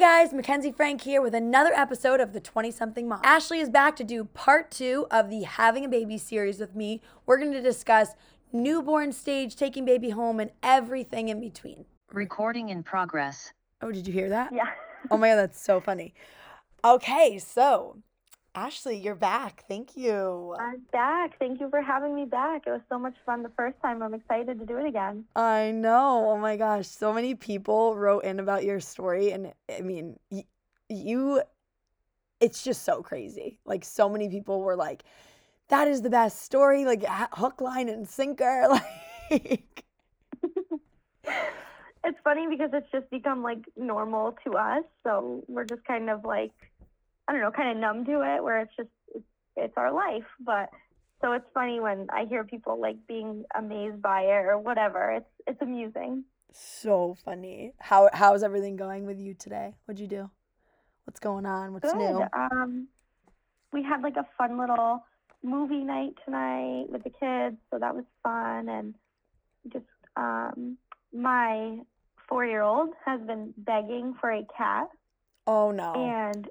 guys, Mackenzie Frank here with another episode of the 20 something mom. Ashley is back to do part two of the Having a Baby series with me. We're going to discuss newborn stage, taking baby home, and everything in between. Recording in progress. Oh, did you hear that? Yeah. Oh my God, that's so funny. Okay, so Ashley, you're back. Thank you. I'm back. Thank you for having me back. It was so much fun the first time. I'm excited to do it again. I know. Oh my gosh. So many people wrote in about your story. And I mean, y- you, it's just so crazy. Like, so many people were like, that is the best story. Like, hook, line, and sinker. Like, It's funny because it's just become like normal to us. So we're just kind of like, I don't know, kind of numb to it where it's just, it's, it's our life. But so it's funny when I hear people like being amazed by it or whatever. It's, it's amusing. so funny. How How's everything going with you today? What'd you do? What's going on? What's Good. new? Um, we had like a fun little movie night tonight with the kids, so that was fun. And just um, my four-year-old has been begging for a cat, Oh, no. and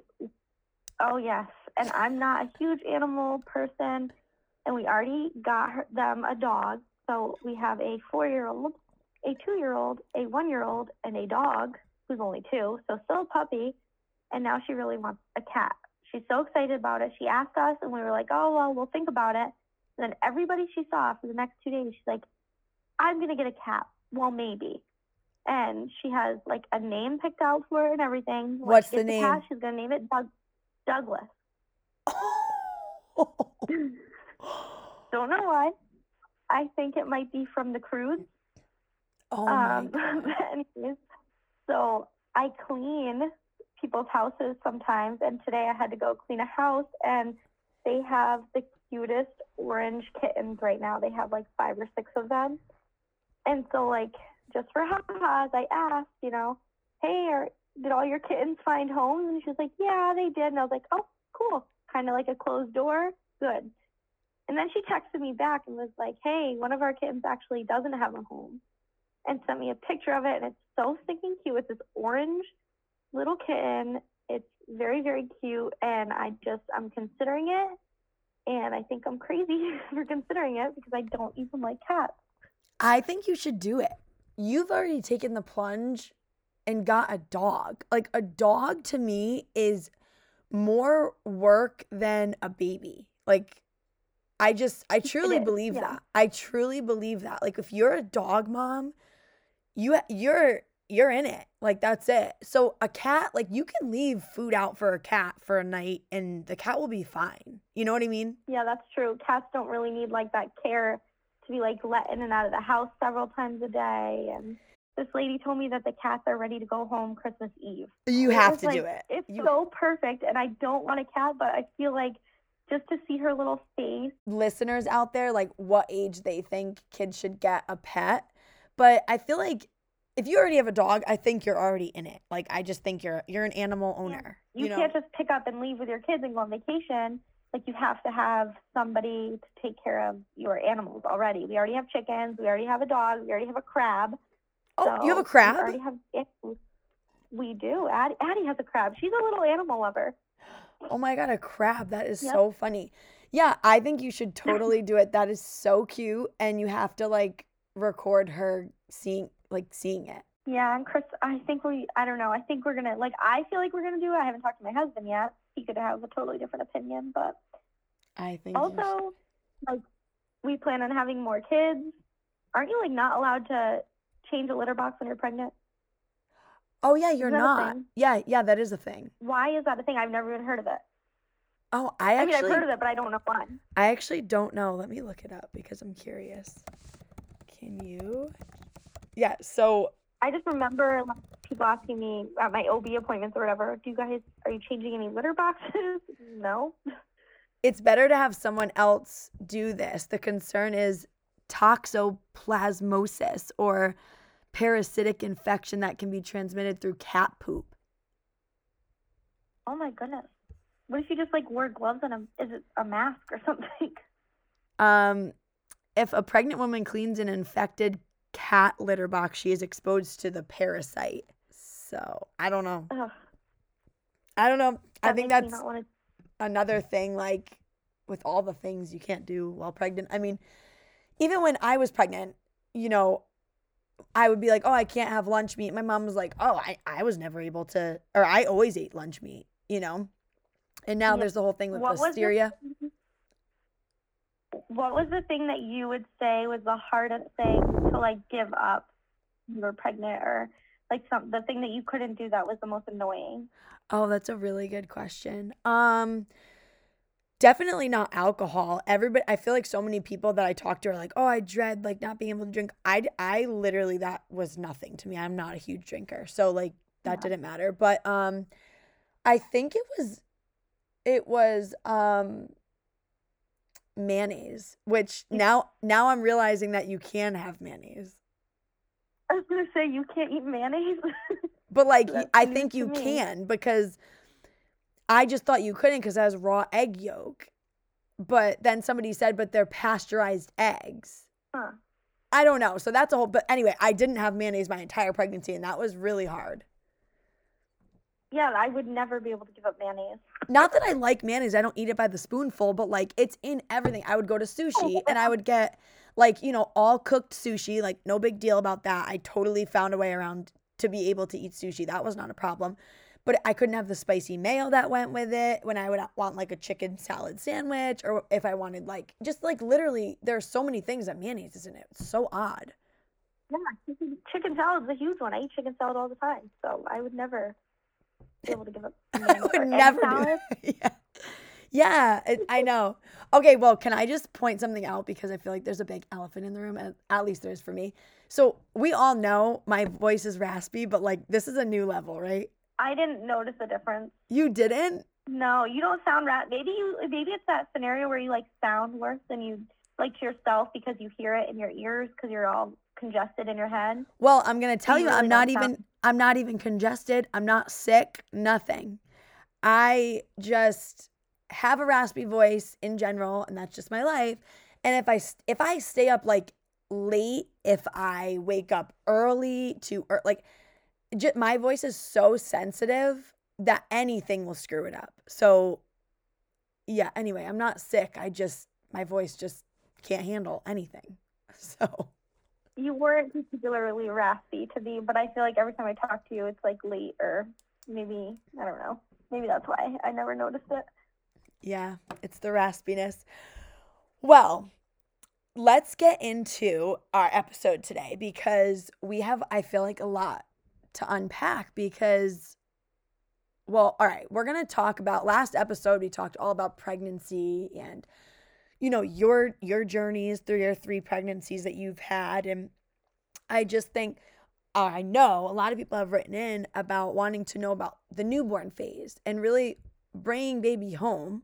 oh yes, and I'm not a huge animal person, and we already got her, them a dog. So we have a four-year-old, a two-year-old, a one-year-old, and a dog who's only two, so still a puppy. And now she really wants a cat. She's so excited about it. She asked us, and we were like, "Oh well, we'll think about it." And then everybody she saw for the next two days, she's like, "I'm gonna get a cat." Well, maybe. And she has like a name picked out for it and everything. When What's the gets cat, name? she's gonna name it Doug- Douglas. Don't know why. I think it might be from the cruise. oh, my um, anyways, so I clean people's houses sometimes, and today I had to go clean a house, and they have the cutest orange kittens right now. They have like five or six of them, and so like just for ha-has, I asked, you know, hey, are, did all your kittens find homes? And she was like, yeah, they did. And I was like, oh, cool. Kind of like a closed door. Good. And then she texted me back and was like, hey, one of our kittens actually doesn't have a home and sent me a picture of it. And it's so stinking cute. It's this orange little kitten. It's very, very cute. And I just, I'm considering it. And I think I'm crazy for considering it because I don't even like cats. I think you should do it. You've already taken the plunge and got a dog. Like a dog to me is more work than a baby. Like I just I truly is, believe yeah. that. I truly believe that. Like if you're a dog mom, you you're you're in it. Like that's it. So a cat, like you can leave food out for a cat for a night and the cat will be fine. You know what I mean? Yeah, that's true. Cats don't really need like that care to be like let in and out of the house several times a day. And this lady told me that the cats are ready to go home Christmas Eve. You have to do it. It's You- so perfect, and I don't want a cat, but I feel like just to see her little face. listeners out there like what age they think kids should get a pet. But I feel like if you already have a dog, I think you're already in it. Like I just think you're you're an animal owner. You, know? can't just pick up and leave with your kids and go on vacation. Like you have to have somebody to take care of your animals already. We already have chickens. We already have a dog. We already have a crab. Oh, you have a crab? We already have. We do. Addie, Addie has a crab. She's a little animal lover. Oh my god, a crab. That is Yep. so funny. Yeah, I think you should totally do it. That is so cute and you have to like record her seeing like seeing it. Yeah, and Chris, I think we, I don't know, I think we're gonna, like, I feel like we're gonna do it. I haven't talked to my husband yet. He could have a totally different opinion, but I think also, like, we plan on having more kids. Aren't you, like, not allowed to change a litter box when you're pregnant? Oh yeah, you're not. Yeah, yeah, that is a thing. Why is that a thing? I've never even heard of it. Oh, I I mean, actually I've heard of it, but I don't know why. I actually don't know. Let me look it up because I'm curious. Can you? Yeah, so I just remember like, people asking me at my OB appointments or whatever, do you guys, are you changing any litter boxes? no. it's better to have someone else do this. The concern is toxoplasmosis or parasitic infection that can be transmitted through cat poop. Oh my goodness. What if you just, like, wear gloves and a, is it a mask or something? Um, if a pregnant woman cleans an infected cat litter box, she is exposed to the parasite. So I don't know. Ugh. I don't know. I think that's wanna- another thing like with all the things you can't do while pregnant. I mean, even when I was pregnant, you know, I would be like, "Oh, I can't have lunch meat." My mom was like, "Oh, I I was never able to or I always ate lunch meat, you know." And now Yeah. there's the whole thing with What the- listeria. What was the thing that you would say was the hardest thing to like give up? You were pregnant, or like some the thing that you couldn't do that was the most annoying. Oh, that's a really good question. Um definitely not alcohol. Everybody I feel like so many people that I talk to are like, "Oh, I dread like not being able to drink." I I literally that was nothing to me. I'm not a huge drinker. So like that Yeah. didn't matter. But um I think it was it was um mayonnaise, which now now I'm realizing that you can have mayonnaise. I was gonna say you can't eat mayonnaise. But like That's I think you me. can because I just thought you couldn't because it has raw egg yolk. But then somebody said, but they're pasteurized eggs. huh. I don't know. So that's a whole. But anyway, I didn't have mayonnaise my entire pregnancy, and that was really hard. Yeah, I would never be able to give up mayonnaise. Not that I like mayonnaise. I don't eat it by the spoonful, but like it's in everything. I would go to sushi oh. and I would get like, you know, all cooked sushi, like no big deal about that. I totally found a way around to be able to eat sushi. That was not a problem. But I couldn't have the spicy mayo that went with it when I would want like a chicken salad sandwich or if I wanted like just like literally there's so many things that mayonnaise is in it. It's so odd. Yeah, chicken, chicken salad's a huge one. I eat chicken salad all the time, so I would never be able to give up. I would never do salad. that. yeah. Yeah, it, I know. Okay, well, can I just point something out because I feel like there's a big elephant in the room, and at least there is for me. So we all know my voice is raspy, but like this is a new level, right? I didn't notice the difference. You didn't? No, you don't sound rat. Maybe you. Maybe it's that scenario where you like sound worse than you like to yourself because you hear it in your ears because you're all congested in your head. Well, I'm gonna tell You you, really I'm not sound- even. I'm not even congested. I'm not sick. Nothing. I just have a raspy voice in general, and that's just my life. And if I if I stay up like late, if I wake up early to or like, j- my voice is so sensitive that anything will screw it up. So, yeah. Anyway, I'm not sick. I just my voice just can't handle anything. So. You weren't particularly raspy to me, but I feel like every time I talk to you, it's like late or maybe I don't know. Maybe that's why I never noticed it. Yeah, it's the raspiness. Well, let's get into our episode today because we have, I feel like, a lot to unpack because, well, all right, we're going to talk about last episode, we talked all about pregnancy and you know your your journeys through your three pregnancies that you've had. And i just think uh, i know a lot of people have written in about wanting to know about the newborn phase and really bringing baby home.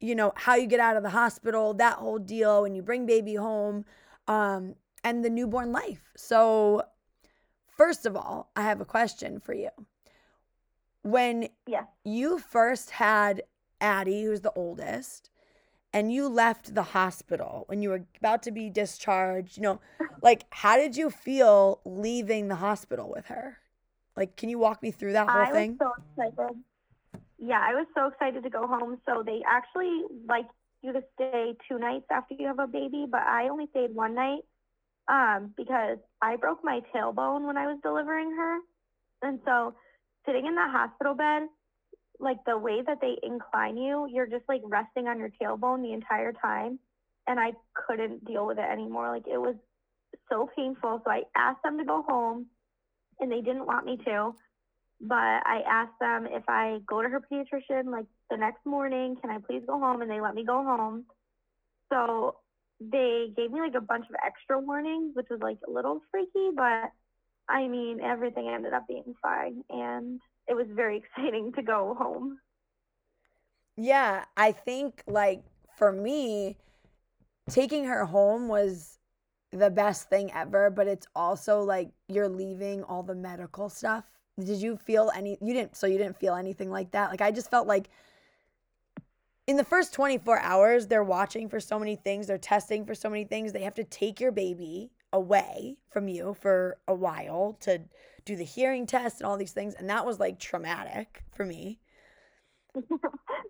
You know how you get out of the hospital that whole deal when you bring baby home um, and the newborn life. So first of all i have a question for you when Yeah. you first had addie who's the oldest and you left the hospital when you were about to be discharged you know like how did you feel leaving the hospital with her like can you walk me through that whole I thing was so excited. Yeah, I was so excited to go home. So they actually like you to stay two nights after you have a baby, but I only stayed one night um, because I broke my tailbone when I was delivering her. And so sitting in that hospital bed, like the way that they incline you, you're just like resting on your tailbone the entire time. And I couldn't deal with it anymore. Like it was so painful. So I asked them to go home and they didn't want me to. But I asked them if I go to her pediatrician like the next morning, can I please go home? And they let me go home. So they gave me like a bunch of extra warnings, which was like a little freaky, but I mean, everything ended up being fine. And it was very exciting to go home. Yeah, I think like for me, taking her home was the best thing ever, but it's also like you're leaving all the medical stuff. Did you feel any you didn't so you didn't feel anything like that? Like I just felt like in the first 24 hours they're watching for so many things, they're testing for so many things. They have to take your baby away from you for a while to do the hearing test and all these things and that was like traumatic for me.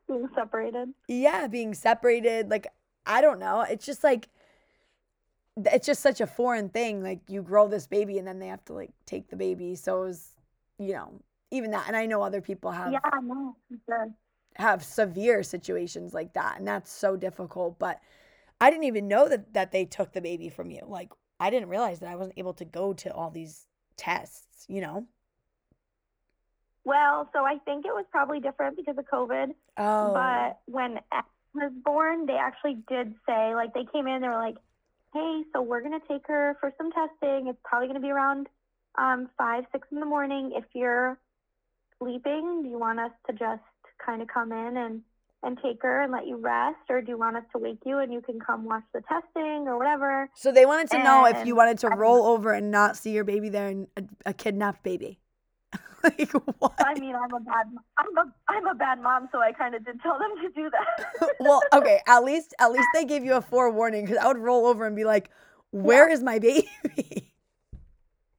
being separated. yeah, being separated. Like, I don't know. It's just like, it's just such a foreign thing. Like, you grow this baby and then they have to like take the baby. So it was, you know, even that. And I know other people have Yeah, no, sure. Have severe situations like that, and that's so difficult. But I didn't even know that that they took the baby from you. Like, I didn't realize that I wasn't able to go to all these tests. You know? Well, so I think it was probably different because of COVID. Oh, But when X was born, they actually did say, like, they came in, they were like, hey, so we're going to take her for some testing. It's probably going to be around um, 5, 6 in the morning. If you're sleeping, do you want us to just kind of come in and, and take her and let you rest? Or do you want us to wake you and you can come watch the testing or whatever? so they wanted to know if you wanted to roll over and not see your baby there and a, a kidnapped baby. like what? I mean, I'm a bad, I'm a, I'm a bad mom, so I kind of did tell them to do that. well, okay, at least at least they gave you a forewarning because I would roll over and be like, "Where is my baby?"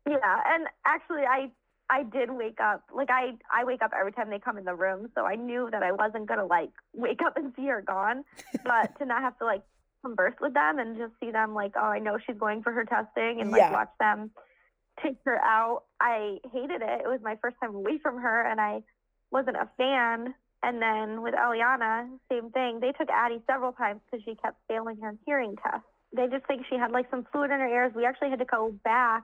Yeah, and actually, I I did wake up. Like I I wake up every time they come in the room, so I knew that I wasn't gonna like wake up and see her gone. But to not have to like converse with them and just see them like, oh, I know she's going for her testing, and like Yeah. watch them take her out. I hated it. It was my first time away from her, and I wasn't a fan. And then with Eliana, same thing. They took Addie several times because she kept failing her hearing test. They just think she had like some fluid in her ears. We actually had to go back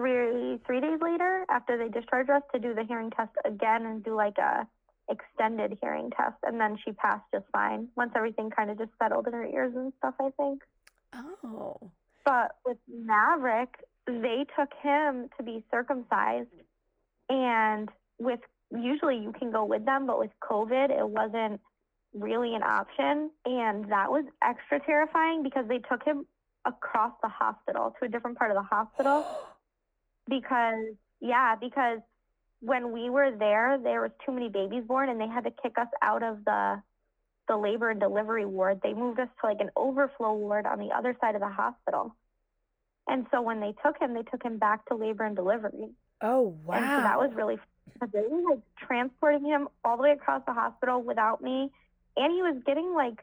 three three days later after they discharged us to do the hearing test again and do like a extended hearing test. And then she passed just fine once everything kind of just settled in her ears and stuff i think. Oh, but with maverick they took him to be circumcised. And with usually you can go with them but with covid it wasn't really an option. And that was extra terrifying because they took him across the hospital to a different part of the hospital because yeah because when we were there there was too many babies born and they had to kick us out of the the labor and delivery ward. They moved us to like an overflow ward on the other side of the hospital. And so when they took him they took him back to labor and delivery. Oh wow. and so that was really they were like transporting him all the way across the hospital without me. And he was getting like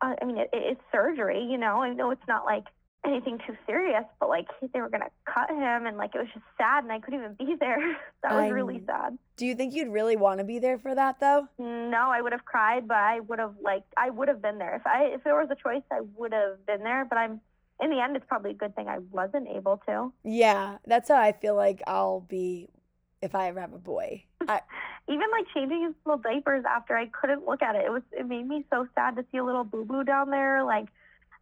uh, i mean it, it's surgery you know? I know it's not like anything too serious but like they were gonna cut him and like it was just sad and i couldn't even be there that was I really sad Do you think you'd really want to be there for that though? no i would have cried but i would have like i would have been there if i if there was a choice i would have been there but i'm in the end it's probably a good thing i wasn't able to Yeah, that's how I feel like I'll be if I ever have a boy. I, even like changing his little diapers after I couldn't look at it. It was it made me so sad to see a little boo boo down there. Like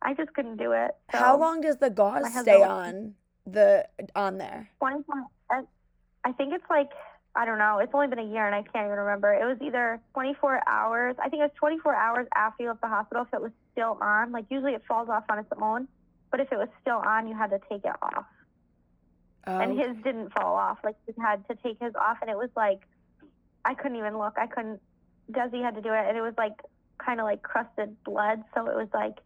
I just couldn't do it. So, how long does the gauze stay on the on there? 24 I- I think it's like I don't know. It's only been a year and I can't even remember. It was either 24 hours. I think it was 24 hours after you left the hospital if it was still on. Like usually it falls off on its own, but if it was still on, you had to take it off. Oh, and his didn't fall off. Like he had to take his off, and it was like I couldn't even look. I couldn't. Desi had to do it, and it was like kind of like crusted blood, so it was like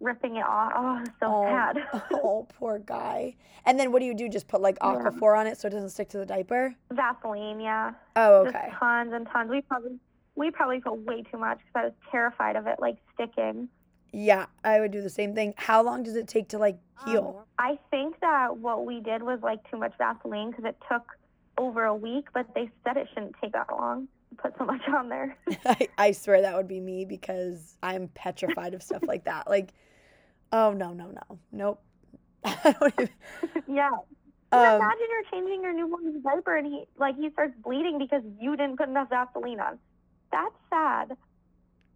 ripping it off. Oh, it so oh, sad. oh, poor guy. And then what do you do? Just put like Yeah. Aquaphor on it so it doesn't stick to the diaper? Vaseline, yeah. Oh, Just okay. tons and tons. We probably we probably put way too much because I was terrified of it like sticking. Yeah, I would do the same thing. How long does it take to like Um, heal? I think that what we did was like too much Vaseline because it took over a week, but they said it shouldn't take that long put so much on there. I, I swear that would be me because I'm petrified of stuff like that. Like, oh no, no, no, nope. I don't even, yeah. Um, imagine you're changing your newborn's diaper and he like he starts bleeding because you didn't put enough Vaseline on. That's sad.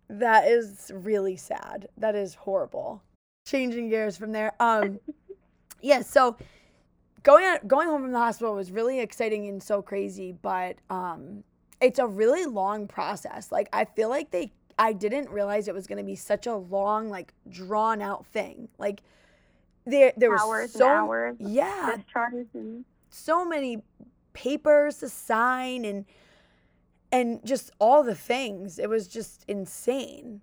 that is really sad. That is horrible. Changing gears from there. Um, yeah. So going going home from the hospital was really exciting and so crazy, but um, it's a really long process. Like I feel like they, I didn't realize it was going to be such a long, like drawn out thing. Like there, there was hours so and hours. yeah, and so many papers to sign and and just all the things. It was just insane.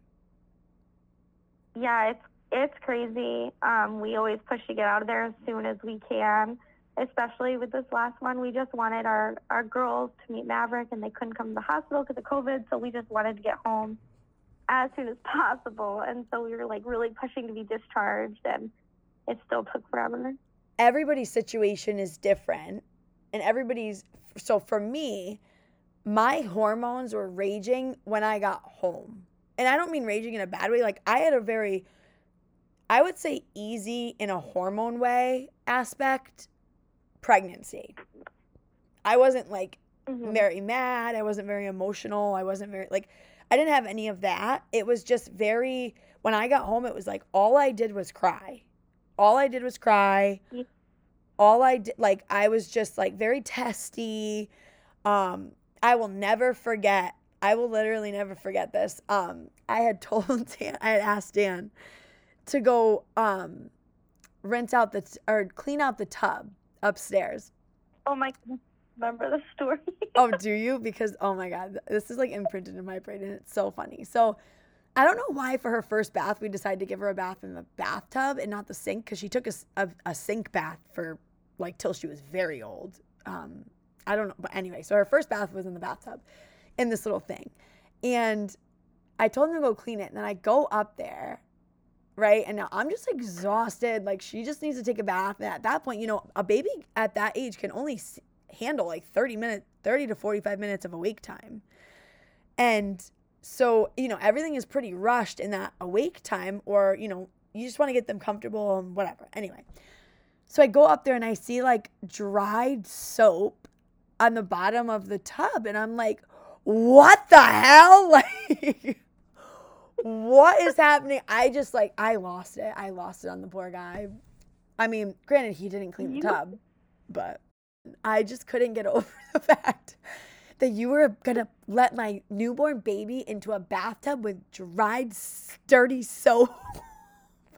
yeah, it's it's crazy. Um, we always push to get out of there as soon as we can. Especially with this last one, we just wanted our, our girls to meet Maverick and they couldn't come to the hospital because of COVID. So we just wanted to get home as soon as possible. And so we were like really pushing to be discharged and it still took forever. Everybody's situation is different and everybody's so for me, my hormones were raging when I got home. And I don't mean raging in a bad way. Like I had a very I would say easy in a hormone way aspect pregnancy. I wasn't like Mhm. very mad. I wasn't very emotional. I wasn't very like I didn't have any of that. It was just very when I got home it was like all I did was cry. All I did was cry. All I did like I was just like very testy. Um I will never forget. I will literally never forget this. Um I had told Dan I had asked Dan to go um rinse out the t- or clean out the tub upstairs Oh my, remember the story? oh, do you? Because oh my god, this is like imprinted in my brain and it's so funny. So I don't know why for her first bath we decided to give her a bath in the bathtub and not the sink because she took a a sink bath for like till she was very old. Um, I don't know, but anyway, so her first bath was in the bathtub in this little thing, and I told him to go clean it, and then I go up there. Right. And now I'm just exhausted. Like, she just needs to take a bath. And at that point, you know, a baby at that age can only handle like 30 minutes 30 to 45 minutes of awake time and so you know everything is pretty rushed in that awake time or you know you just want to get them comfortable and whatever anyway so i go up there and i see like dried soap on the bottom of the tub and i'm like what the hell like what is happening i just like i lost it i lost it on the poor guy i mean granted he didn't clean the tub but I just couldn't get over the fact that you were gonna let my newborn baby into a bathtub with dried, dirty soap.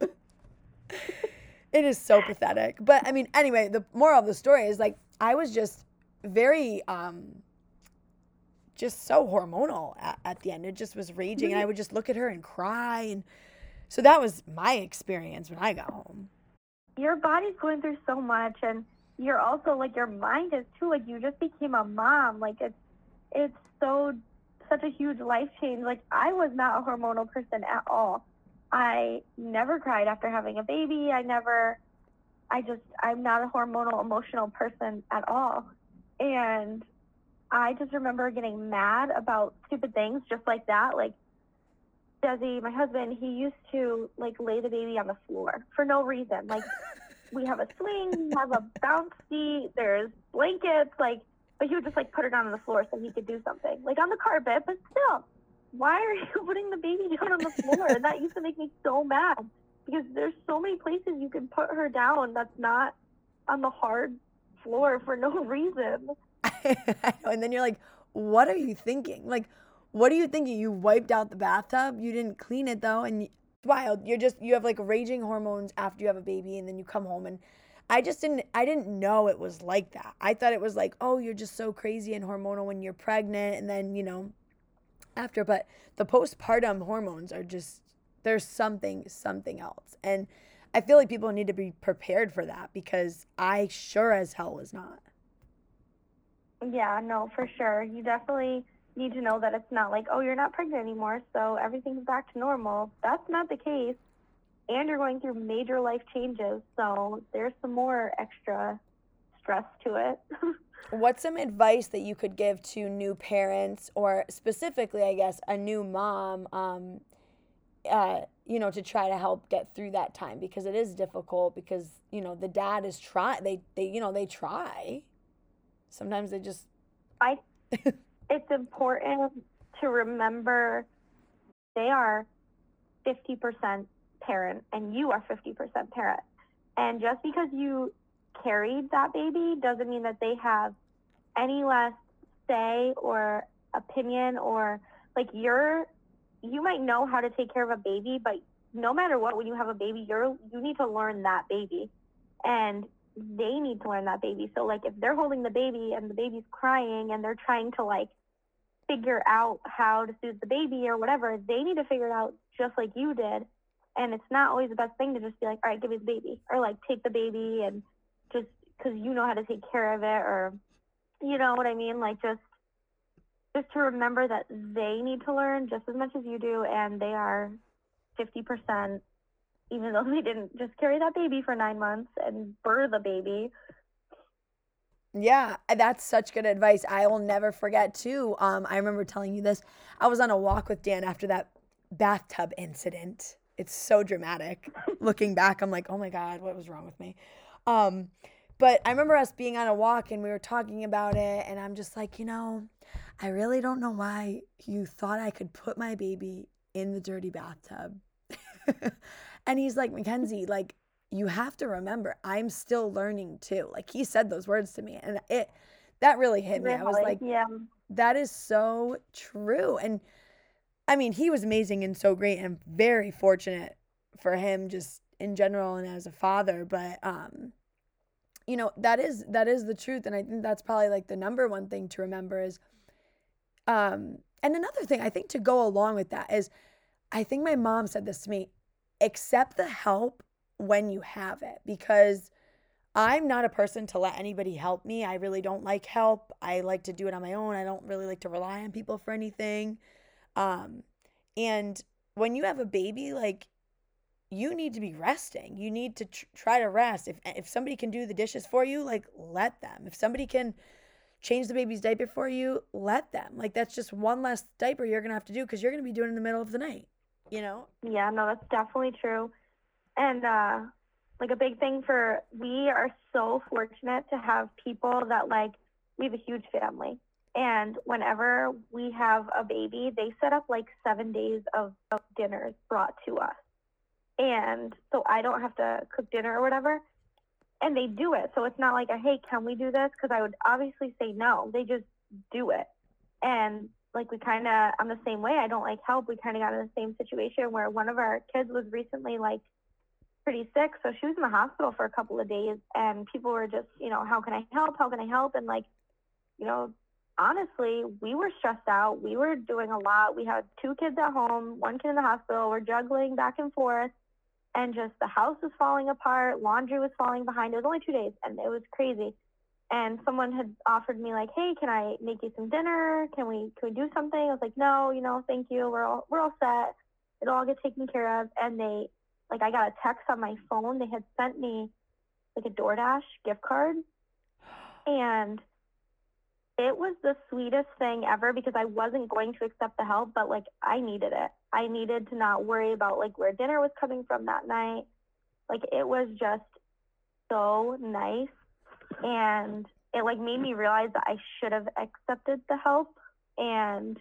it is so pathetic. But I mean, anyway, the moral of the story is like I was just very um just so hormonal at, at the end. It just was raging and I would just look at her and cry and so that was my experience when I got home. your body's going through so much and you're also like your mind is too like you just became a mom. Like it's it's so such a huge life change. Like i was not a hormonal person at all. I never cried after having a baby. I never i just i'm not a hormonal emotional person at all. And i just remember getting mad about stupid things just like that like Desi, my husband, he used to like lay the baby on the floor for no reason. Like we have a swing, we have a bounce seat, there's blankets, like, but he would just like put her down on the floor so he could do something, like on the carpet. But still, why are you putting the baby down on the floor? and that used to make me so mad because there's so many places you can put her down that's not on the hard floor for no reason. And then you're like, what are you thinking? Like, what are you thinking? You wiped out the bathtub. You didn't clean it though, and it's wild. You're just you have like raging hormones after you have a baby, and then you come home and. I just didn't I didn't know it was like that. I thought it was like, oh, you're just so crazy and hormonal when you're pregnant and then, you know, after but the postpartum hormones are just there's something something else. And I feel like people need to be prepared for that because I sure as hell was not. Yeah, no, for sure. You definitely need to know that it's not like, oh, you're not pregnant anymore, so everything's back to normal. That's not the case. And you're going through major life changes, so there's some more extra stress to it. What's some advice that you could give to new parents, or specifically, I guess, a new mom, um, uh, you know, to try to help get through that time because it is difficult because you know the dad is try they they you know they try. Sometimes they just I it's important to remember they are 50% parent and you are 50% parent. And just because you carried that baby doesn't mean that they have any less say or opinion or like you're you might know how to take care of a baby, but no matter what when you have a baby, you're you need to learn that baby. And they need to learn that baby. So like if they're holding the baby and the baby's crying and they're trying to like figure out how to soothe the baby or whatever, they need to figure it out just like you did. And it's not always the best thing to just be like, all right, give me the baby or like take the baby and just because you know how to take care of it, or you know what I mean, like just just to remember that they need to learn just as much as you do, and they are fifty percent, even though they didn't just carry that baby for nine months and birth the baby. Yeah, that's such good advice. I will never forget too. Um, I remember telling you this. I was on a walk with Dan after that bathtub incident. It's so dramatic. Looking back, I'm like, oh my God, what was wrong with me? Um, but I remember us being on a walk and we were talking about it, and I'm just like, you know, I really don't know why you thought I could put my baby in the dirty bathtub. and he's like, Mackenzie, like, you have to remember, I'm still learning too. Like, he said those words to me, and it, that really hit me. I was like, yeah, that is so true. And I mean, he was amazing and so great and very fortunate for him just in general and as a father, but um you know, that is that is the truth and I think that's probably like the number one thing to remember is um and another thing I think to go along with that is I think my mom said this to me, accept the help when you have it because I'm not a person to let anybody help me. I really don't like help. I like to do it on my own. I don't really like to rely on people for anything. Um, and when you have a baby, like you need to be resting. You need to tr- try to rest. If if somebody can do the dishes for you, like let them. If somebody can change the baby's diaper for you, let them. Like that's just one less diaper you're gonna have to do because you're gonna be doing it in the middle of the night. You know? Yeah, no, that's definitely true. And uh like a big thing for we are so fortunate to have people that like we have a huge family. And whenever we have a baby they set up like seven days of, of dinners brought to us. And so i don't have to cook dinner or whatever. And they do it. So it's not like a hey can we do this? Because i would obviously say no. They just do it. And like we kind of i'm the same way i don't like help we kind of got in the same situation where one of our kids was recently like pretty sick. So she was in the hospital for a couple of days, and people were just, you know, how can I help? How can I help? And like, you know, honestly, we were stressed out. We were doing a lot. We had two kids at home, one kid in the hospital. We're juggling back and forth, and just the house was falling apart. Laundry was falling behind. It was only two days, and it was crazy. And someone had offered me like, "Hey, can I make you some dinner? Can we can we do something?" I was like, "No, you know, thank you. We're all we're all set. It'll all get taken care of." And they like I got a text on my phone. They had sent me like a DoorDash gift card, and it was the sweetest thing ever because I wasn't going to accept the help, but like I needed it. I needed to not worry about like where dinner was coming from that night. Like it was just so nice and it like made me realize that I should have accepted the help and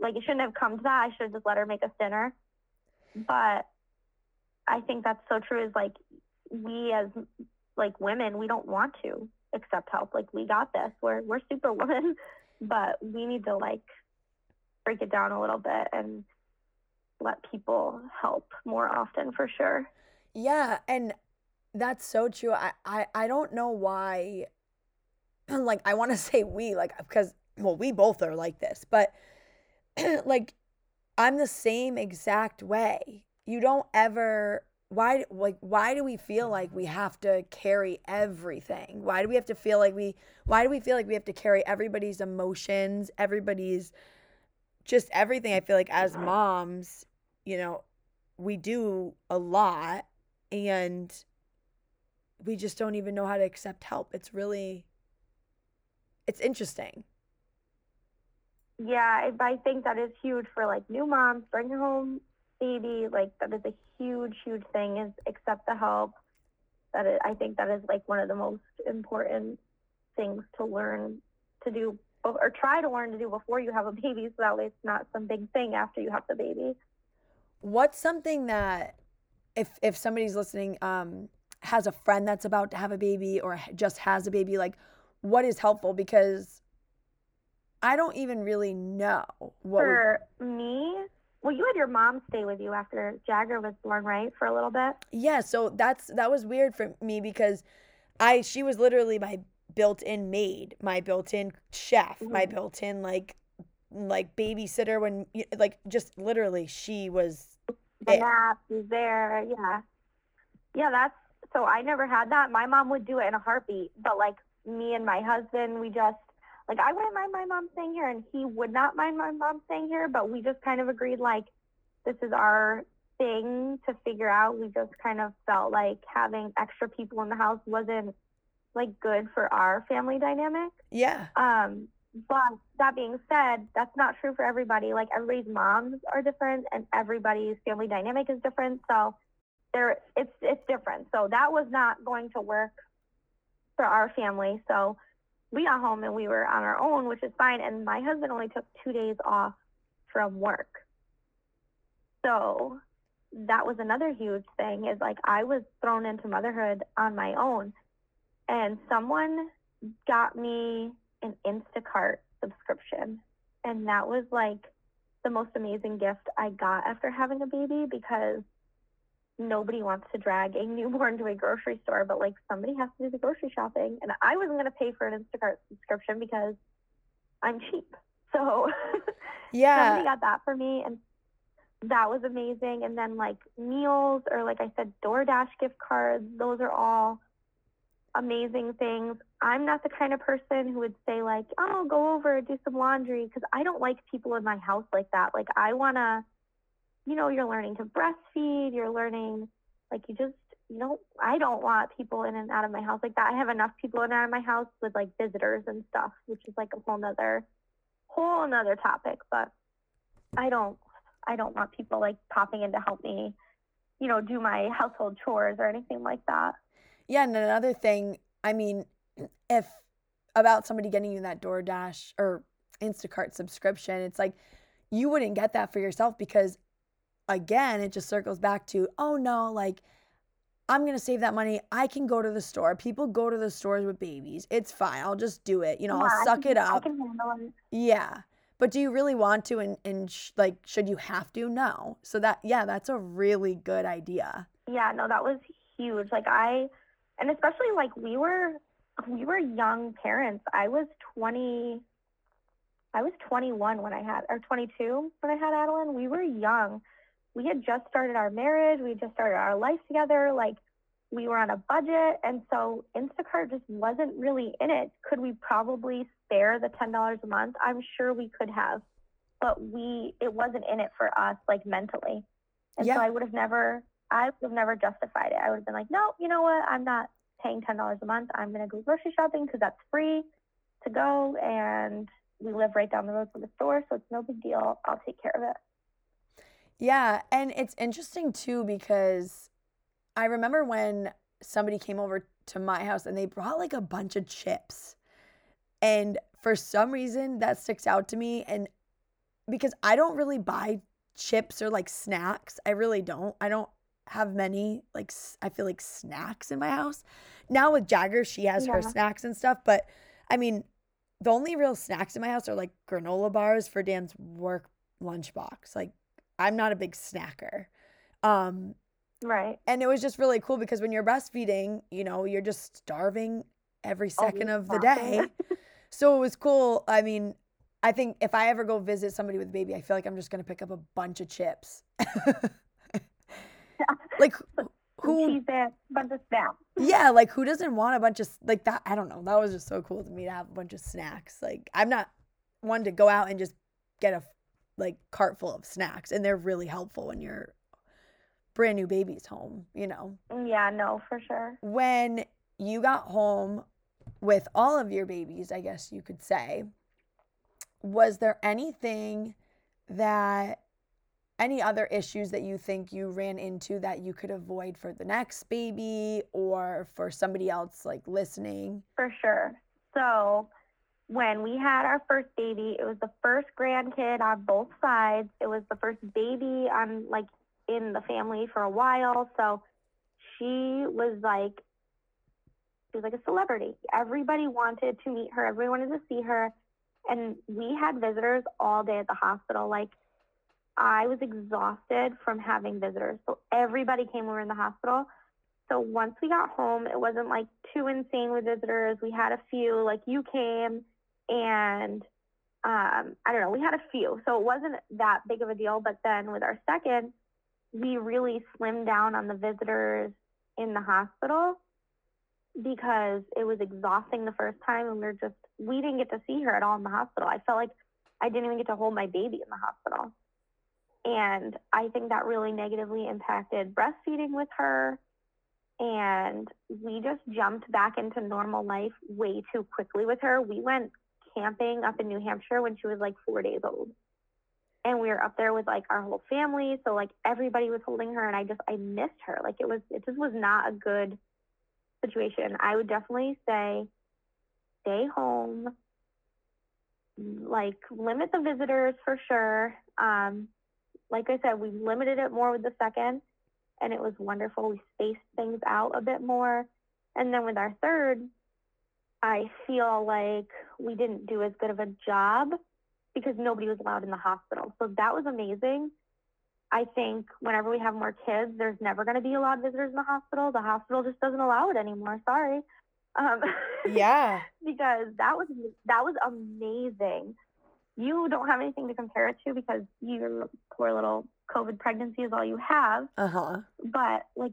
like it shouldn't have come to that. I should have just let her make us dinner. But I think that's so true is like we as like women, we don't want to accept help. Like we got this. We're we're superwoman, but we need to like break it down a little bit and let people help more often for sure. Yeah, and that's so true. I I, I don't know why like I want to say we like because well we both are like this, but like I'm the same exact way you don't ever why like why do we feel like we have to carry everything why do we have to feel like we why do we feel like we have to carry everybody's emotions everybody's just everything i feel like as moms you know we do a lot and we just don't even know how to accept help. It's really it's interesting. Yeah i think that is huge for like new moms bringing home baby like that is a huge huge thing is accept the help. That is, i think that is like one of the most important things to learn to do or try to learn to do before you have a baby so that way it's not some big thing after you have the baby. What's something that if if somebody's listening um has a friend that's about to have a baby or just has a baby like what is helpful because i don't even really know what for would... me well, you had your mom stay with you after Jagger was born, right? For a little bit. Yeah, so that's that was weird for me because I she was literally my built-in maid, my built-in chef, mm-hmm. my built-in like like babysitter when like just literally she was the nap was there, yeah. Yeah, that's so I never had that. My mom would do it in a heartbeat, but like me and my husband, we just like I wouldn't mind my mom staying here, and he would not mind my mom staying here. But we just kind of agreed like this is our thing to figure out. We just kind of felt like having extra people in the house wasn't like good for our family dynamic. Yeah. Um, but that being said, that's not true for everybody. Like everybody's moms are different, and everybody's family dynamic is different. So there, it's it's different. So that was not going to work for our family. So we got home and we were on our own, which is fine. And my husband only took two days off from work. So that was another huge thing is like I was thrown into motherhood on my own and someone got me an Instacart subscription and that was like the most amazing gift I got after having a baby because nobody wants to drag a newborn to a grocery store but like somebody has to do the grocery shopping and I wasn't going to pay for an Instacart subscription because I'm cheap. So Yeah. somebody got that for me and that was amazing and then like meals or like i said doordash gift cards those are all amazing things i'm not the kind of person who would say like oh go over and do some laundry because i don't like people in my house like that like i want to you know you're learning to breastfeed you're learning like you just you know i don't want people in and out of my house like that i have enough people in and out of my house with like visitors and stuff which is like a whole nother whole nother topic but i don't I don't want people like popping in to help me, you know, do my household chores or anything like that. Yeah, and another thing, I mean, if about somebody getting you that DoorDash or Instacart subscription, it's like you wouldn't get that for yourself because again, it just circles back to, oh no, like I'm going to save that money. I can go to the store. People go to the stores with babies. It's fine. I'll just do it. You know, Yeah, I'll suck can- it I up. can handle it. Yeah. But do you really want to and and sh- like should you have to? No. So that yeah, that's a really good idea. Yeah, no, that was huge. Like I, and especially like we were, we were young parents. I was 20, I was 21 when I had, or 22 when I had Adeline. We were young. We had just started our marriage. We just started our life together. Like we were on a budget. And so Instacart just wasn't really in it. Could we probably spare the $10 a month? I'm sure we could have, but we, it wasn't in it for us, like mentally. And Yeah. so I would have never, I would have never justified it. I would have been like, no, you know what? I'm not paying $10 a month. I'm going to go grocery shopping because that's free to go. And we live right down the road from the store. So it's no big deal. I'll take care of it. Yeah, and it's interesting too because I remember when somebody came over to my house and they brought like a bunch of chips. And for some reason that sticks out to me and because I don't really buy chips or like snacks. I really don't. I don't have many like I feel like snacks in my house. Now with Jagger, she has her snacks and stuff, but I mean, the only real snacks in my house are like granola bars for Dan's work lunchbox. Like I'm not a big snacker. Um, Right. and it was just really cool because when you're breastfeeding, you know, you're just starving every second of the day. so it was cool. I mean, I think if I ever go visit somebody with a baby, I feel like I'm just going to pick up a bunch of chips. like who it, bunch of snacks. yeah, like who doesn't want a bunch of like that? I don't know. That was just so cool to me to have a bunch of snacks. Like I'm not one to go out and just get a like cart full of snacks, and they're really helpful when you're brand new baby's home. You know, mm, Yeah, no, for sure. when you got home with all of your babies, I guess you could say, was there anything that any other issues that you think you ran into that you could avoid for the next baby or for somebody else like listening? For sure. So when we had our first baby, it was the first grandkid on both sides. It was the first baby on like in the family for a while. So she was like she was like a celebrity. Everybody wanted to meet her, everybody wanted to see her. And we had visitors all day at the hospital. Like I was exhausted from having visitors. So everybody came when we were in the hospital. So once we got home, it wasn't like too insane with visitors. We had a few, like you came, and um, I don't know, we had a few. So it wasn't that big of a deal. But then with our second, we really slimmed down on the visitors. in the hospital because it was exhausting the first time and we are just we didn't get to see her at all in the hospital. I felt like I didn't even get to hold my baby in the hospital. And I think that really negatively impacted breastfeeding with her. And we just jumped back into normal life way too quickly with her. We went camping up in New Hampshire when she was like four days old. And we were up there with like our whole family. So like everybody was holding her and I just I missed her. Like it was it just was not a good situation. I would definitely say stay home. Like limit the visitors for sure. Um, like I said, we limited it more with the second and it was wonderful. We spaced things out a bit more. And then with our third, I feel like we didn't do as good of a job because nobody was allowed in the hospital. So that was amazing. I think whenever we have more kids, there's never going to be a lot of visitors in the hospital. The hospital just doesn't allow it anymore. Sorry. Um, yeah. because that was that was amazing. You don't have anything to compare it to because your poor little COVID pregnancy is all you have. Uh huh. But like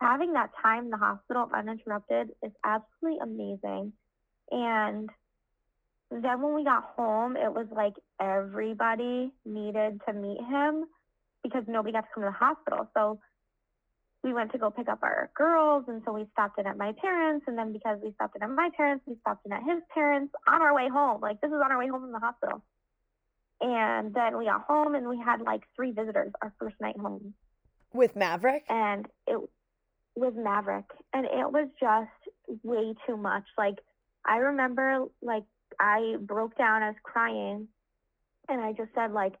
having that time in the hospital uninterrupted is absolutely amazing. And then when we got home, it was like everybody needed to meet him because nobody got to come to the hospital. So we went to go pick up our girls, and so we stopped in at my parents, and then because we stopped in at my parents, we stopped in at his parents on our way home. Like this is on our way home from the hospital. And then we got home, and we had like three visitors our first night home. With Maverick? And it was Maverick, and it was just way too much. Like I remember, like I broke down, I was crying, and I just said like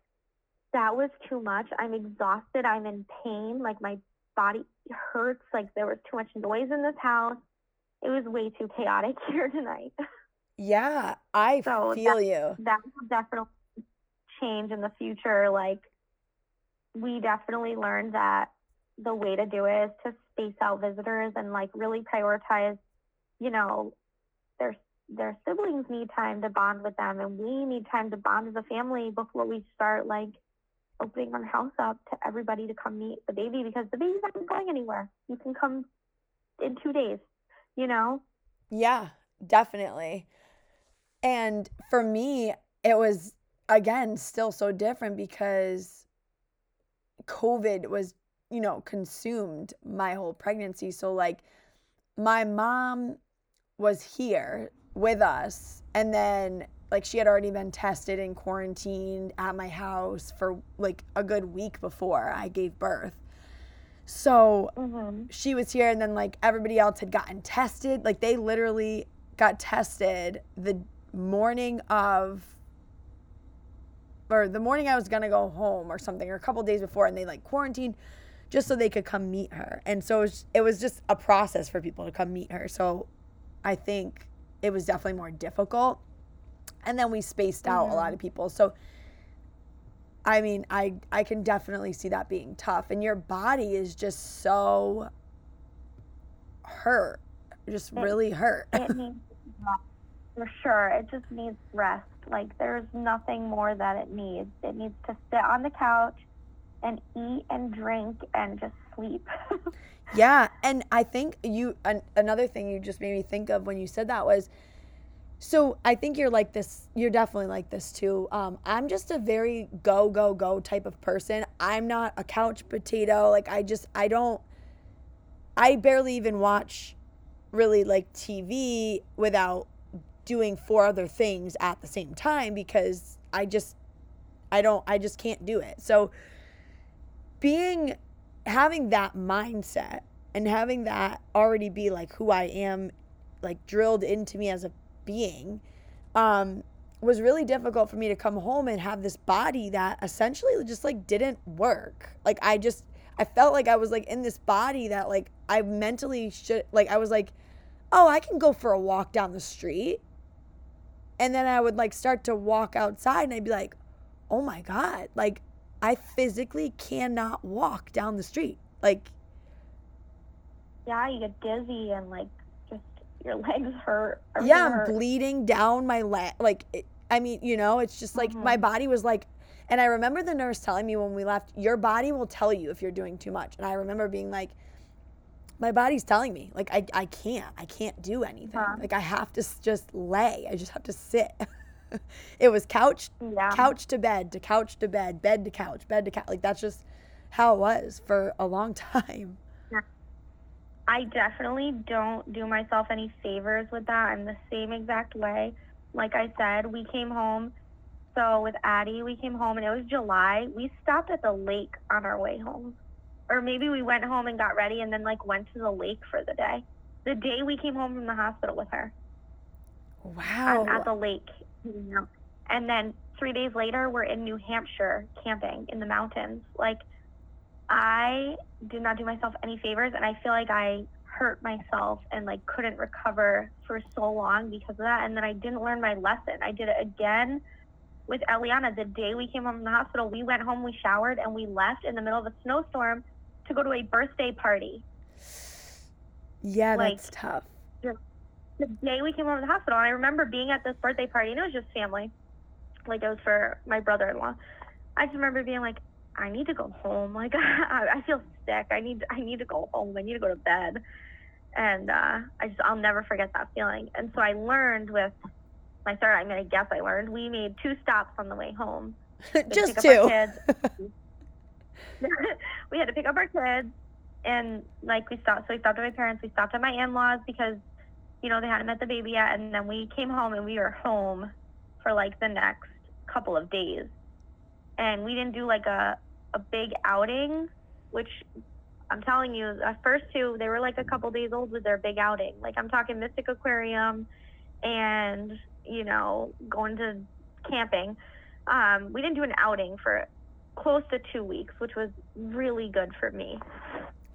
that was too much. I'm exhausted. I'm in pain. Like my body hurts. Like there was too much noise in this house. It was way too chaotic here tonight. Yeah, I so feel that, you. That will definitely change in the future. Like we definitely learned that the way to do it is to space out visitors and like really prioritize, you know, their their siblings need time to bond with them and we need time to bond as a family before we start like opening our house up to everybody to come meet the baby because the baby's not going anywhere. You can come in two days, you know? Yeah, definitely. And for me, it was again still so different because COVID was, you know, consumed my whole pregnancy. So, like, my mom was here with us, and then like she had already been tested and quarantined at my house for like a good week before I gave birth. So mm-hmm. she was here, and then like everybody else had gotten tested. Like they literally got tested the morning of, or the morning I was gonna go home or something, or a couple days before, and they like quarantined just so they could come meet her. And so it was, it was just a process for people to come meet her. So I think it was definitely more difficult and then we spaced out mm-hmm. a lot mm-hmm. of people. So I mean, I I can definitely see that being tough and your body is just so hurt. Just it, really hurt. it needs for sure. It just needs rest. Like there's nothing more that it needs. It needs to sit on the couch and eat and drink and just sleep. yeah, and I think you an, another thing you just made me think of when you said that was so I think you're like this. You're definitely like this too. Um, I'm just a very go go go type of person. I'm not a couch potato. Like I just I don't. I barely even watch, really like TV without doing four other things at the same time because I just I don't I just can't do it. So being having that mindset and having that already be like who I am like drilled into me as a being um, was really difficult for me to come home and have this body that essentially just like didn't work. Like I just I felt like I was like in this body that like I mentally should like I was like, "Oh, I can go for a walk down the street." And then I would like start to walk outside and I'd be like, "Oh my god, like I physically cannot walk down the street." Like yeah, you get dizzy and like just your legs hurt. Yeah, I'm bleeding down my leg. Like, it, I mean, you know, it's just like mm-hmm. my body was like, and I remember the nurse telling me when we left, your body will tell you if you're doing too much. And I remember being like, my body's telling me like I, I can't i can't do anything Huh. like i have to just lay i just have to sit it was couch Yeah. couch to bed to couch to bed bed to couch bed to couch like that's just how it was for a long time I definitely don't do myself any favors with that. I'm the same exact way. Like I said, we came home. So with Addie, we came home and it was July. We stopped at the lake on our way home. Or maybe we went home and got ready and then like went to the lake for the day. The day we came home from the hospital with her. wow at the lake. Know. And then three days later, we're in New Hampshire camping in the mountains. Like, I did not do myself any favors, and I feel like I hurt myself and like couldn't recover for so long because of that. And then I didn't learn my lesson. I did it again with Eliana. The day we came home from the hospital, we went home, we showered, and we left in the middle of a snowstorm to go to a birthday party. yeah like- that's tough the day we came home from the hospital, and I remember being at this birthday party, and it was just family. Like it was for my brother-in-law. I just remember being like, I need to go home. Like I, I feel sick. I need I need to go home. I need to go to bed. And uh, I just I'll never forget that feeling. And so I learned with my third. I'm gonna guess I learned. We made two stops on the way home. To just pick up our two kids. we had to pick up our kids and like we stopped so we stopped at my parents we stopped at my in-laws because you know they hadn't met the baby yet and then we came home and we were home for like the next couple of days. And we didn't do like a a big outing which i'm telling you the first two they were like a couple days old with their big outing. Like i'm talking mystic aquarium and you know going to camping. Um, we didn't do an outing for close to two weeks, which was really good for me.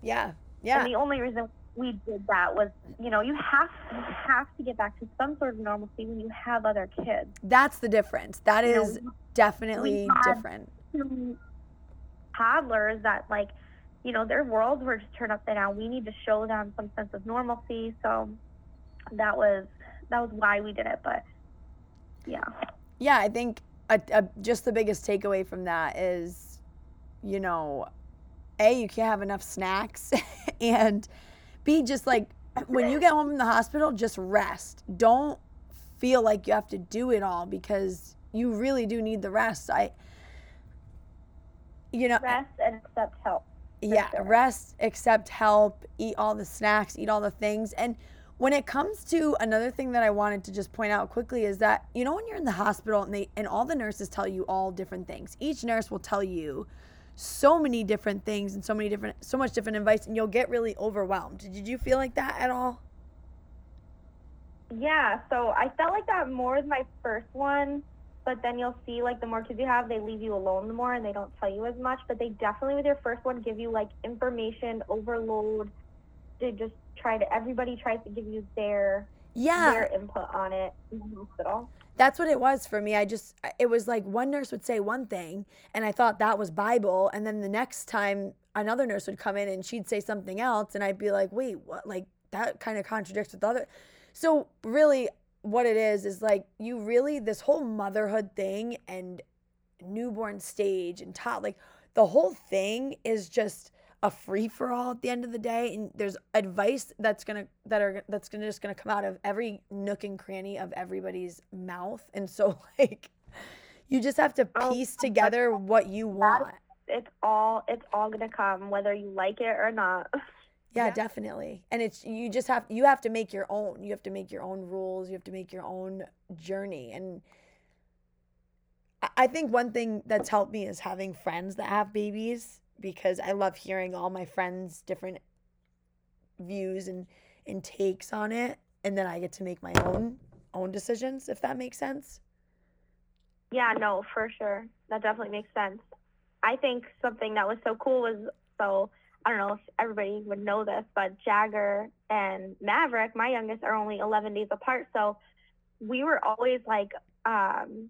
yeah. Yeah. And the only reason we did that was, you know, you have you have to get back to some sort of normalcy when you have other kids. that's the difference that You know, is definitely had- different toddlers that like, you know, their worlds were just turned upside down. We need to show them some sense of normalcy. So that was that was why we did it. But yeah. yeah i think a, a, just the biggest takeaway from that is you know a you can't have enough snacks and b just like when you get home from the hospital just rest don't feel like you have to do it all because you really do need the rest i you know Rest and accept help. yeah sure. rest accept help eat all the snacks eat all the things and when it comes to another thing that i wanted to just point out quickly is that you know when you're in the hospital and they and all the nurses tell you all different things each nurse will tell you so many different things and so many different so much different advice and you'll get really overwhelmed did you feel like that at all Yeah, so I felt like that more with my first one, but then you'll see like the more kids you have, they leave you alone the more and they don't tell you as much. But they definitely with your first one give you like information overload. They just try to everybody tries to give you their yeah their input on it in the hospital. That's what it was for me. I just, it was like one nurse would say one thing, and I thought that was Bible. And then the next time, another nurse would come in and she'd say something else, and I'd be like, wait, what? Like, that kind of contradicts with the other. So, really, what it is is like, you really, this whole motherhood thing and newborn stage and tot, like, the whole thing is just a free for all at the end of the day and there's advice that's gonna that are that's gonna just gonna come out of every nook and cranny of everybody's mouth. And so like you just have to Oh, piece together what you want. It's all it's all gonna come whether you like it or not. yeah, Yeah. definitely. And it's you just have you have to make your own you have to make your own rules you have to make your own journey. And i think one thing that's helped me is having friends that have babies because i love hearing all my friends different views and and takes on it and then i get to make my own own decisions if that makes sense Yeah, no, for sure. That definitely makes sense. I think something that was so cool was so I don't know if everybody would know this, but Jagger and Maverick, my youngest, are only 11 days apart. So we were always like, um,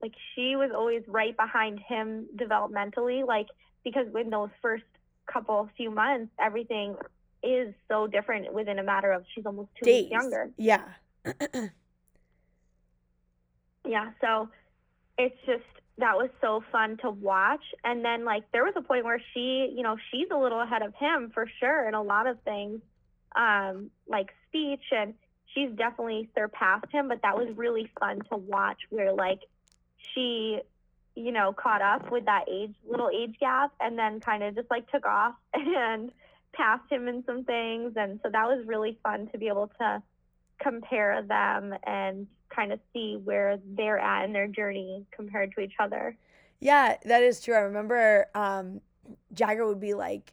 like she was always right behind him developmentally, like because in those first couple few months, everything is so different within a matter of she's almost two days weeks younger. yeah Yeah, so it's just that was so fun to watch. And then like there was a point where she, you know, she's a little ahead of him for sure in a lot of things, um, like speech, and she's definitely surpassed him. But that was really fun to watch, where like she, you know, caught up with that age little age gap, and then kind of just like took off and passed him in some things, and so that was really fun to be able to compare them and kind of see where they're at in their journey compared to each other. Yeah, that is true. I remember um, Jagger would be like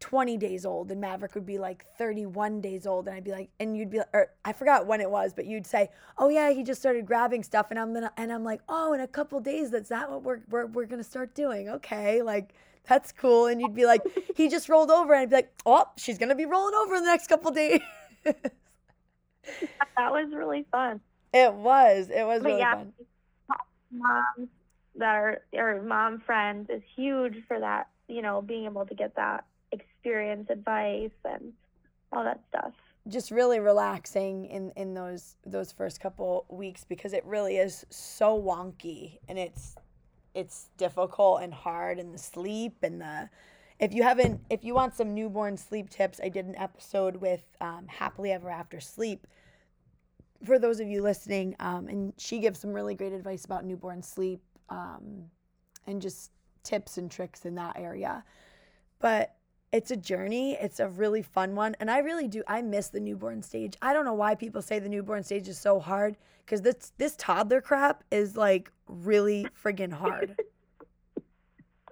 20 days old and Maverick would be like 31 days old. And I'd be like, and you'd be, or I forgot when it was, but you'd say, oh yeah, he just started grabbing stuff. And I'm gonna, and I'm like, oh, in a couple days, that's that what we're, we're, we're gonna start doing. Okay. Like, that's cool. And you'd be like, he just rolled over. And I'd be like, oh, she's gonna be rolling over in the next couple days. that was really fun. It was. It was But really yeah, fun. moms that are or mom friends is huge for that. You know, being able to get that experience, advice, and all that stuff. Just really relaxing in in those those first couple weeks because it really is so wonky and it's it's difficult and hard and the sleep and the if you haven't if you want some newborn sleep tips i did an episode with um, happily ever after sleep for those of you listening um, and she gives some really great advice about newborn sleep um, and just tips and tricks in that area but it's a journey it's a really fun one and i really do i miss the newborn stage i don't know why people say the newborn stage is so hard because this this toddler crap is like really friggin' hard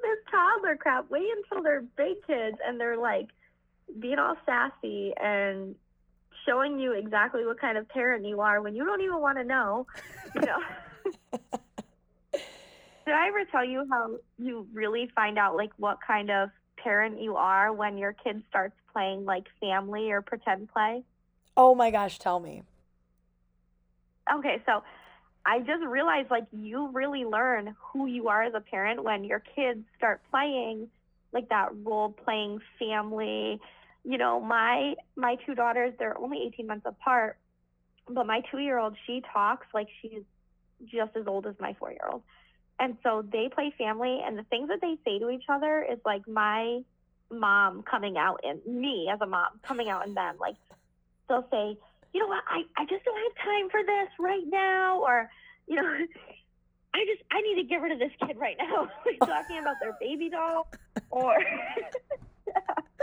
This toddler crap. Wait until they're big kids and they're like being all sassy and showing you exactly what kind of parent you are when you don't even want to know. You know. Did I ever tell you how you really find out like what kind of parent you are when your kid starts playing like family or pretend play? oh my gosh tell me Okay, so I just realized like you really learn who you are as a parent when your kids start playing like that role playing family. You know, my my two daughters, they're only 18 months apart, but my 2-year-old, she talks like she's just as old as my 4-year-old. And so they play family and the things that they say to each other is like my mom coming out in me as a mom coming out in them. Like they'll say, you know what, I, I just don't have time for this right now or, you know, I just I need to get rid of this kid right now. talking about their baby doll or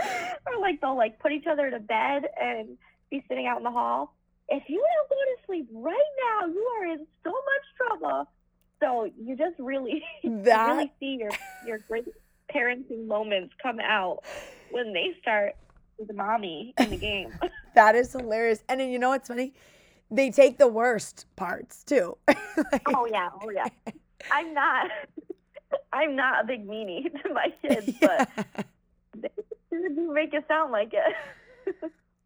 or like they'll like put each other to bed and be sitting out in the hall. If you don't go to sleep right now, you are in so much trouble. So you just really you really see your your great parenting moments come out when they start with the mommy in the game. that is hilarious and then you know what's funny they take the worst parts too Like, oh yeah, oh yeah. I'm not I'm not a big meanie to my kids, but they make it sound like it.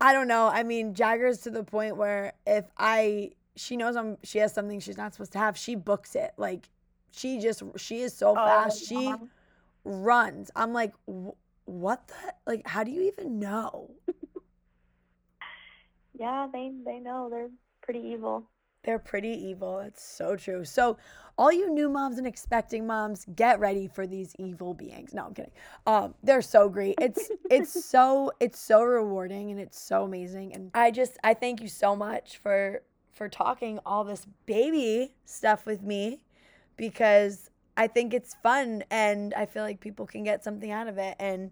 I don't know. I mean, Jagger's to the point where if I she knows I'm she has something she's not supposed to have, she books it. Like she just she is so fast. She runs. I'm like, "Wh- what the like? How do you even know? yeah, they they know they're pretty evil. They're pretty evil. It's so true. So, all you new moms and expecting moms, get ready for these evil beings. No, I'm kidding. Um, they're so great. It's it's so it's so rewarding and it's so amazing. And I just I thank you so much for for talking all this baby stuff with me because I think it's fun and I feel like people can get something out of it. And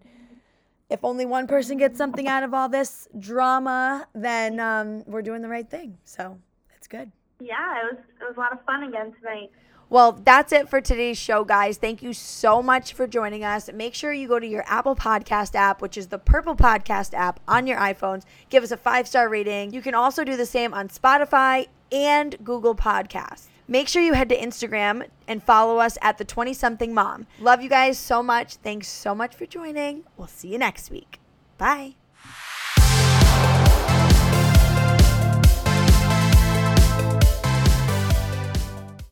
if only one person gets something out of all this drama, then um, we're doing the right thing. So it's good. Yeah, it was it was a lot of fun again tonight. Well, that's it for today's show, guys. Thank you so much for joining us. Make sure you go to your Apple Podcast app, which is the Purple Podcast app on your iPhones. Give us a five star rating. You can also do the same on Spotify and Google Podcasts. Make sure you head to Instagram and follow us at the 20 something mom. Love you guys so much. Thanks so much for joining. We'll see you next week. Bye.